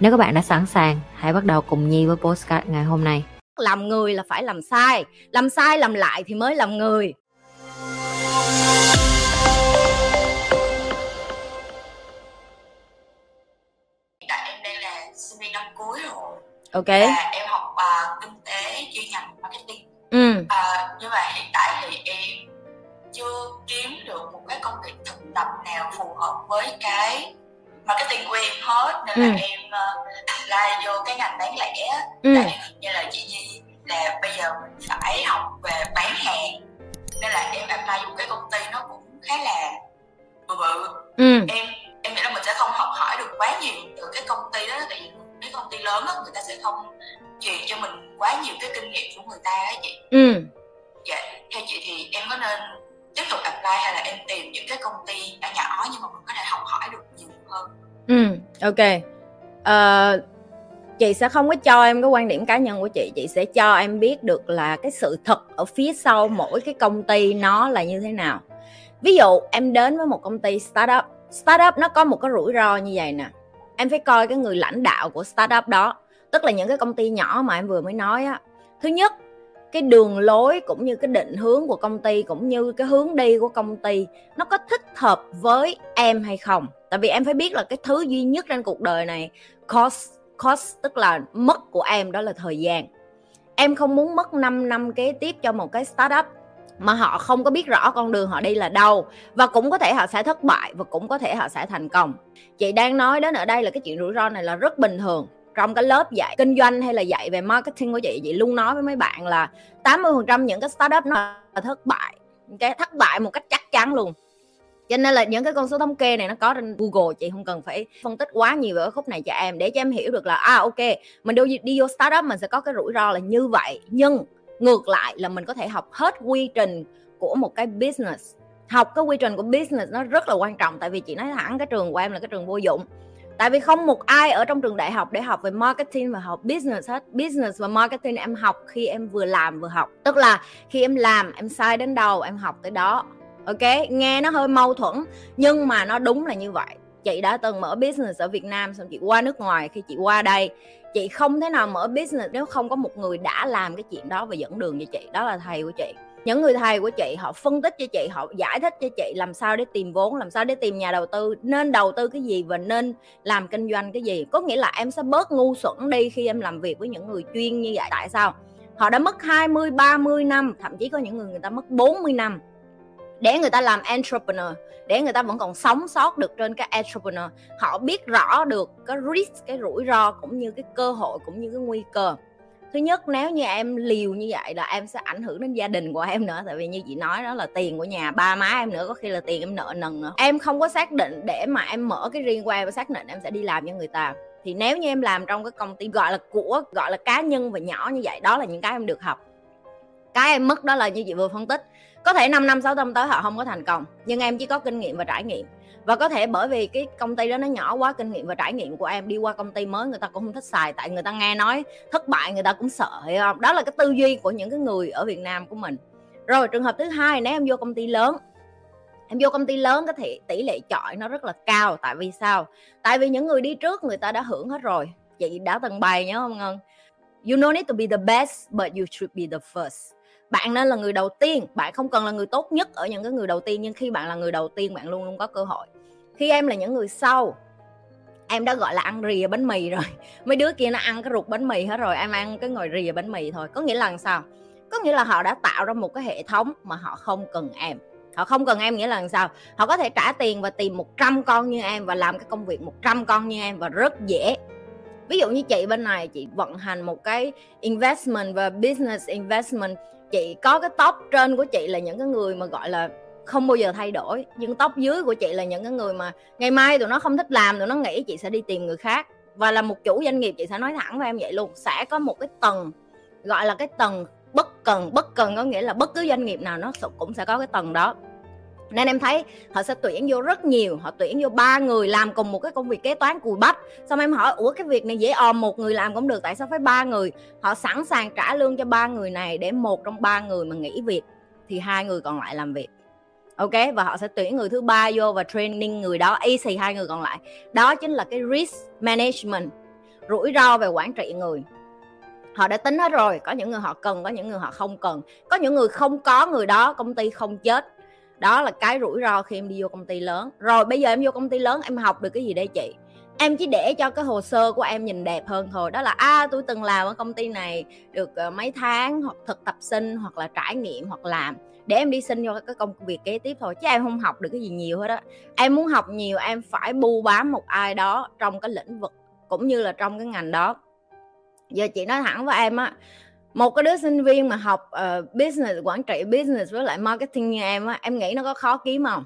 Nếu các bạn đã sẵn sàng, hãy bắt đầu cùng Nhi với postcard ngày hôm nay. Làm người là phải làm sai, làm sai làm lại thì mới làm người. tại em đây là sinh viên năm cuối rồi Ok. và em học uh, kinh tế chuyên ngành marketing Ừ. uh, nhưng mà hiện tại thì em chưa kiếm được một cái công việc thực tập nào phù hợp với cái marketing của em hết nên Ừ. là em uh, apply vô cái ngành bán lẻ Ừ. tại như là chị Nhi là bây giờ mình phải học về bán hàng nên là em apply vô cái công ty nó cũng khá là bự bự Ừ. em em nghĩ là mình sẽ không học hỏi được quá nhiều từ cái công ty đó tại vì mấy công ty lớn á người ta sẽ không truyền cho mình quá nhiều cái kinh nghiệm của người ta á chị Ừ. dạ theo chị thì em có nên tiếp tục apply hay là em tìm những cái công ty nhỏ nhỏ nhưng mà mình có thể học hỏi được nhiều hơn Ừ. Ok uh, chị sẽ không có cho em cái quan điểm cá nhân của chị. Chị sẽ cho em biết được là cái sự thật ở phía sau mỗi cái công ty nó là như thế nào. Ví dụ em đến với một công ty startup startup nó có một cái rủi ro như vậy nè. Em phải coi cái người lãnh đạo của startup đó tức là những cái công ty nhỏ mà em vừa mới nói á. Thứ nhất cái đường lối cũng như cái định hướng của công ty cũng như cái hướng đi của công ty nó có thích hợp với em hay không? Tại vì em phải biết là cái thứ duy nhất trên cuộc đời này, cost cost tức là mất của em đó là thời gian. Em không muốn mất 5 năm kế tiếp cho một cái startup mà họ không có biết rõ con đường họ đi là đâu và cũng có thể họ sẽ thất bại và cũng có thể họ sẽ thành công. Chị đang nói đến ở đây là cái chuyện rủi ro này là rất bình thường. Trong cái lớp dạy kinh doanh hay là dạy về marketing của chị chị luôn nói với mấy bạn là 80% những cái startup nó là thất bại, cái thất bại một cách chắc chắn luôn cho nên là những cái con số thống kê này nó có trên Google chị không cần phải phân tích quá nhiều về cái khúc này cho em. Để cho em hiểu được là à ok mình đi, đi vô startup mình sẽ có cái rủi ro là như vậy. Nhưng ngược lại là mình có thể học hết quy trình của một cái business. Học cái quy trình của business nó rất là quan trọng tại vì chị nói thẳng cái trường của em là cái trường vô dụng. Tại vì không một ai ở trong trường đại học để học về marketing và học business hết. Business và marketing em học khi em vừa làm vừa học. Tức là khi em làm em sai đến đâu em học tới đó ok, nghe nó hơi mâu thuẫn, nhưng mà nó đúng là như vậy. Chị đã từng mở business ở Việt Nam xong chị qua nước ngoài, khi chị qua đây, chị không thể nào mở business nếu không có một người đã làm cái chuyện đó và dẫn đường cho chị. Đó là thầy của chị. Những người thầy của chị, họ phân tích cho chị, họ giải thích cho chị làm sao để tìm vốn, làm sao để tìm nhà đầu tư, nên đầu tư cái gì và nên làm kinh doanh cái gì. Có nghĩa là em sẽ bớt ngu xuẩn đi khi em làm việc với những người chuyên như vậy. Tại sao? Họ đã mất 20 30 năm, thậm chí có những người người ta mất 40 năm để người ta làm entrepreneur, để người ta vẫn còn sống sót được trên cái entrepreneur. Họ biết rõ được cái risk, cái rủi ro cũng như cái cơ hội cũng như cái nguy cơ. Thứ nhất, nếu như em liều như vậy là em sẽ ảnh hưởng đến gia đình của em nữa. Tại vì như chị nói đó là tiền của nhà ba má em nữa, có khi là tiền em nợ nần nữa. Em không có xác định để mà em mở cái riêng của em và xác định em sẽ đi làm cho người ta. Thì nếu như em làm trong cái công ty gọi là của, gọi là cá nhân và nhỏ như vậy, đó là những cái em được học cái em mất đó là như chị vừa phân tích. Có thể 5 năm 6 năm tới họ không có thành công, nhưng em chỉ có kinh nghiệm và trải nghiệm. Và có thể bởi vì cái công ty đó nó nhỏ quá, kinh nghiệm và trải nghiệm của em đi qua công ty mới, người ta cũng không thích xài, tại người ta nghe nói thất bại, người ta cũng sợ, hiểu không? Đó là cái tư duy của những cái người ở Việt Nam của mình. Rồi, trường hợp thứ hai, nếu em vô công ty lớn, em vô công ty lớn cái thể tỷ lệ chọi nó rất là cao. Tại vì sao? Tại vì những người đi trước người ta đã hưởng hết rồi. Chị đã từng bày nhớ không ngân? You don't need to be the best, but you should be the first bạn nên là người đầu tiên, bạn không cần là người tốt nhất ở những cái người đầu tiên, nhưng khi bạn là người đầu tiên, bạn luôn luôn có cơ hội. Khi em là những người sau, em đã gọi là ăn rìa bánh mì rồi. Mấy đứa kia nó ăn cái ruột bánh mì hết rồi, em ăn cái ngồi rìa bánh mì thôi. Có nghĩa là sao? Có nghĩa là họ đã tạo ra một cái hệ thống mà họ không cần em. Họ không cần em nghĩa là sao? Họ có thể trả tiền và tìm 100 con như em và làm cái công việc 100 con như em và rất dễ. Ví dụ như chị bên này, chị vận hành một cái investment và business investment chị có cái top trên của chị là những cái người mà, gọi là, không bao giờ thay đổi. Nhưng tóc dưới của chị là những cái người mà ngày mai tụi nó không thích làm, tụi nó nghĩ chị sẽ đi tìm người khác. Và là một chủ doanh nghiệp, chị sẽ nói thẳng với em vậy luôn, sẽ có một cái tầng, gọi là cái tầng bất cần. Bất cần có nghĩa là bất cứ doanh nghiệp nào nó cũng sẽ có cái tầng đó nên em thấy họ sẽ tuyển vô rất nhiều, họ tuyển vô ba người làm cùng một cái công việc kế toán cùi bắp. Xong em hỏi, ủa, cái việc này dễ òm một người làm cũng được, tại sao phải ba người? Họ sẵn sàng trả lương cho ba người này để một trong ba người mà nghỉ việc, thì hai người còn lại làm việc. Ok? Và họ sẽ tuyển người thứ ba vô và training người đó y xì hai người còn lại. Đó chính là cái risk management, rủi ro về quản trị người. Họ đã tính hết rồi, có những người họ cần, có những người họ không cần. Có những người không có, người đó, công ty không chết đó là cái rủi ro khi em đi vô công ty lớn. Rồi bây giờ em vô công ty lớn em học được cái gì đây chị? Em chỉ để cho cái hồ sơ của em nhìn đẹp hơn thôi. Đó là a à, tôi từng làm ở công ty này được ờ, mấy tháng hoặc thực tập sinh hoặc là trải nghiệm hoặc làm. Để em đi xin vô cái công việc kế tiếp thôi. Chứ em không học được cái gì nhiều hết á. Em muốn học nhiều em phải bu bám một ai đó trong cái lĩnh vực cũng như là trong cái ngành đó. Giờ chị nói thẳng với em á một cái đứa sinh viên mà học uh, business quản trị business với lại marketing như em á em nghĩ nó có khó kiếm không?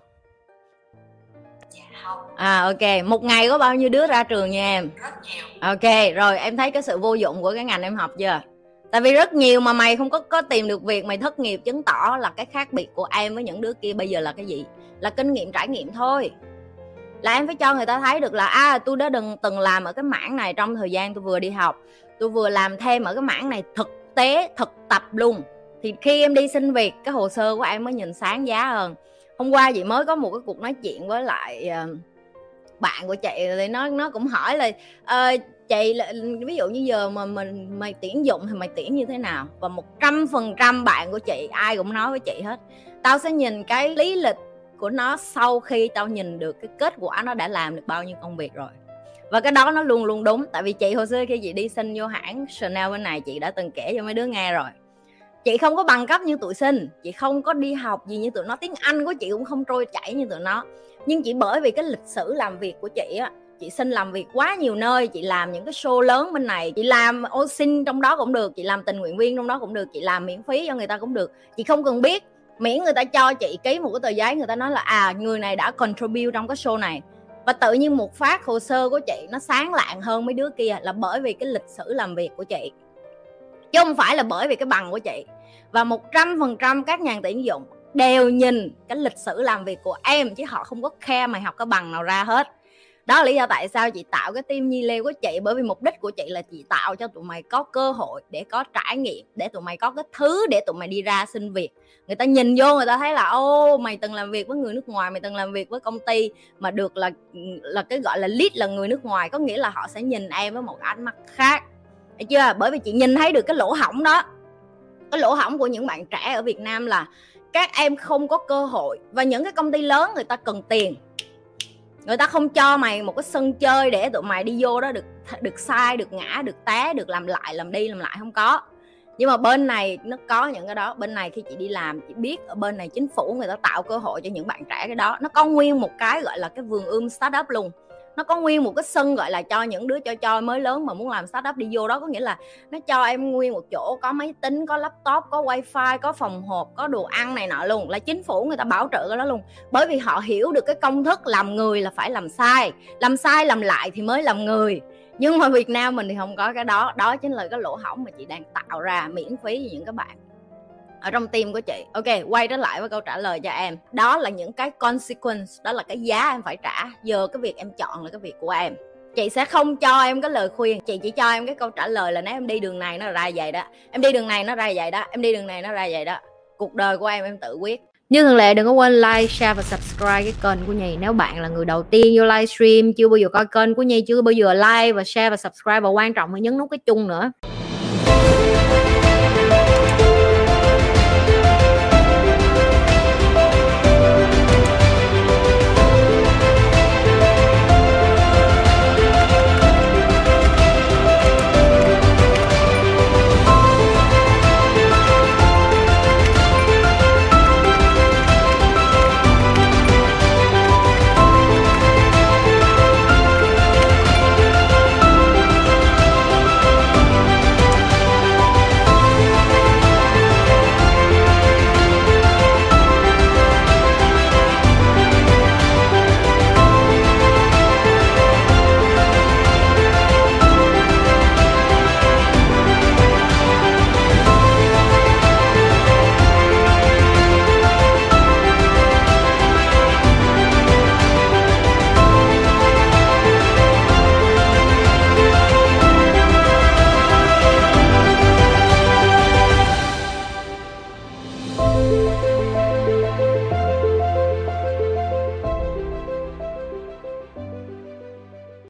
Dạ à ok. Một ngày có bao nhiêu đứa ra trường nha em? Rất nhiều. Ok rồi em thấy cái sự vô dụng của cái ngành em học chưa? Tại vì rất nhiều mà mày không có có tìm được việc mày thất nghiệp chứng tỏ là cái khác biệt của em với những đứa kia bây giờ là cái gì? Là kinh nghiệm trải nghiệm thôi. Là em phải cho người ta thấy được là à tôi đã đừng từng làm ở cái mảng này trong thời gian tôi vừa đi học. Tôi vừa làm thêm ở cái mảng này thực tế thực tập luôn. Thì khi em đi xin việc cái hồ sơ của em mới nhìn sáng giá hơn. Hôm qua chị mới có một cái cuộc nói chuyện với lại uh, bạn của chị thì nó nó cũng hỏi là uh, chị ví dụ như giờ mà mình mày tuyển dụng thì mày tuyển như thế nào? Và một trăm phần trăm bạn của chị ai cũng nói với chị hết. Tao sẽ nhìn cái lý lịch của nó sau khi tao nhìn được cái kết quả nó đã làm được bao nhiêu công việc rồi và cái đó nó luôn luôn đúng. Tại vì chị hồi xưa khi chị đi xin vô hãng Chanel bên này, chị đã từng kể cho mấy đứa nghe rồi. Chị không có bằng cấp như tụi sinh chị không có đi học gì như tụi nó. Tiếng anh của chị cũng không trôi chảy như tụi nó. Nhưng chỉ bởi vì cái lịch sử làm việc của chị á, chị xin làm việc quá nhiều nơi, chị làm những cái show lớn bên này, chị làm ô xin trong đó cũng được, chị làm tình nguyện viên trong đó cũng được, chị làm miễn phí cho người ta cũng được. Chị không cần biết, miễn người ta cho chị ký một cái tờ giấy, người ta nói là à người này đã contribute trong cái show này và tự nhiên một phát hồ sơ của chị nó sáng lạng hơn mấy đứa kia là bởi vì cái lịch sử làm việc của chị. Chứ không phải là bởi vì cái bằng của chị. Và một trăm phần trăm các nhà tuyển dụng đều nhìn cái lịch sử làm việc của em, chứ họ không có khe mày học cái bằng nào ra hết đó là lý do tại sao chị tạo cái team nhi leo của chị, bởi vì mục đích của chị là chị tạo cho tụi mày có cơ hội để có trải nghiệm, để tụi mày có cái thứ để tụi mày đi ra xin việc. Người ta nhìn vô người ta thấy là, ô, mày từng làm việc với người nước ngoài, mày từng làm việc với công ty mà được là là cái gọi là lead là người nước ngoài, có nghĩa là họ sẽ nhìn em với một ánh mắt khác. Đấy chưa? Bởi vì chị nhìn thấy được cái lỗ hỏng đó. Cái lỗ hỏng của những bạn trẻ ở Việt Nam là các em không có cơ hội và những cái công ty lớn người ta cần tiền người ta không cho mày một cái sân chơi để tụi mày đi vô đó được được sai, được ngã, được té, được làm lại, làm đi, làm lại không có. Nhưng mà bên này nó có những cái đó. Bên này khi chị đi làm, chị biết ở bên này chính phủ người ta tạo cơ hội cho những bạn trẻ cái đó. Nó có nguyên một cái gọi là cái vườn ươm startup luôn nó có nguyên một cái sân, gọi là, cho những đứa cho cho mới lớn mà muốn làm startup đi vô đó. Có nghĩa là nó cho em nguyên một chỗ, có máy tính, có laptop, có wifi, có phòng hộp có đồ ăn này nọ luôn. Là chính phủ người ta bảo trợ cái đó luôn. Bởi vì họ hiểu được cái công thức làm người là phải làm sai. Làm sai, làm lại thì mới làm người. Nhưng mà Việt Nam mình thì không có cái đó. Đó chính là cái lỗ hổng mà chị đang tạo ra miễn phí cho những các bạn ở trong tim của chị. Ok quay trở lại với câu trả lời cho em. Đó là những cái consequence đó là cái giá em phải trả giờ cái việc em chọn là cái việc của em. Chị sẽ không cho em cái lời khuyên chị chỉ cho em cái câu trả lời là nếu em đi đường này nó ra vậy đó. Em đi đường này nó ra vậy đó em đi đường này nó ra vậy đó. Cuộc đời của em em tự quyết. Như thường lệ đừng có quên like, share và subscribe cái kênh của Nhi. Nếu bạn là người đầu tiên vô livestream Chưa bao giờ coi kênh của Nhi Chưa bao giờ like và share và subscribe. Và quan trọng là nhấn nút cái chung nữa.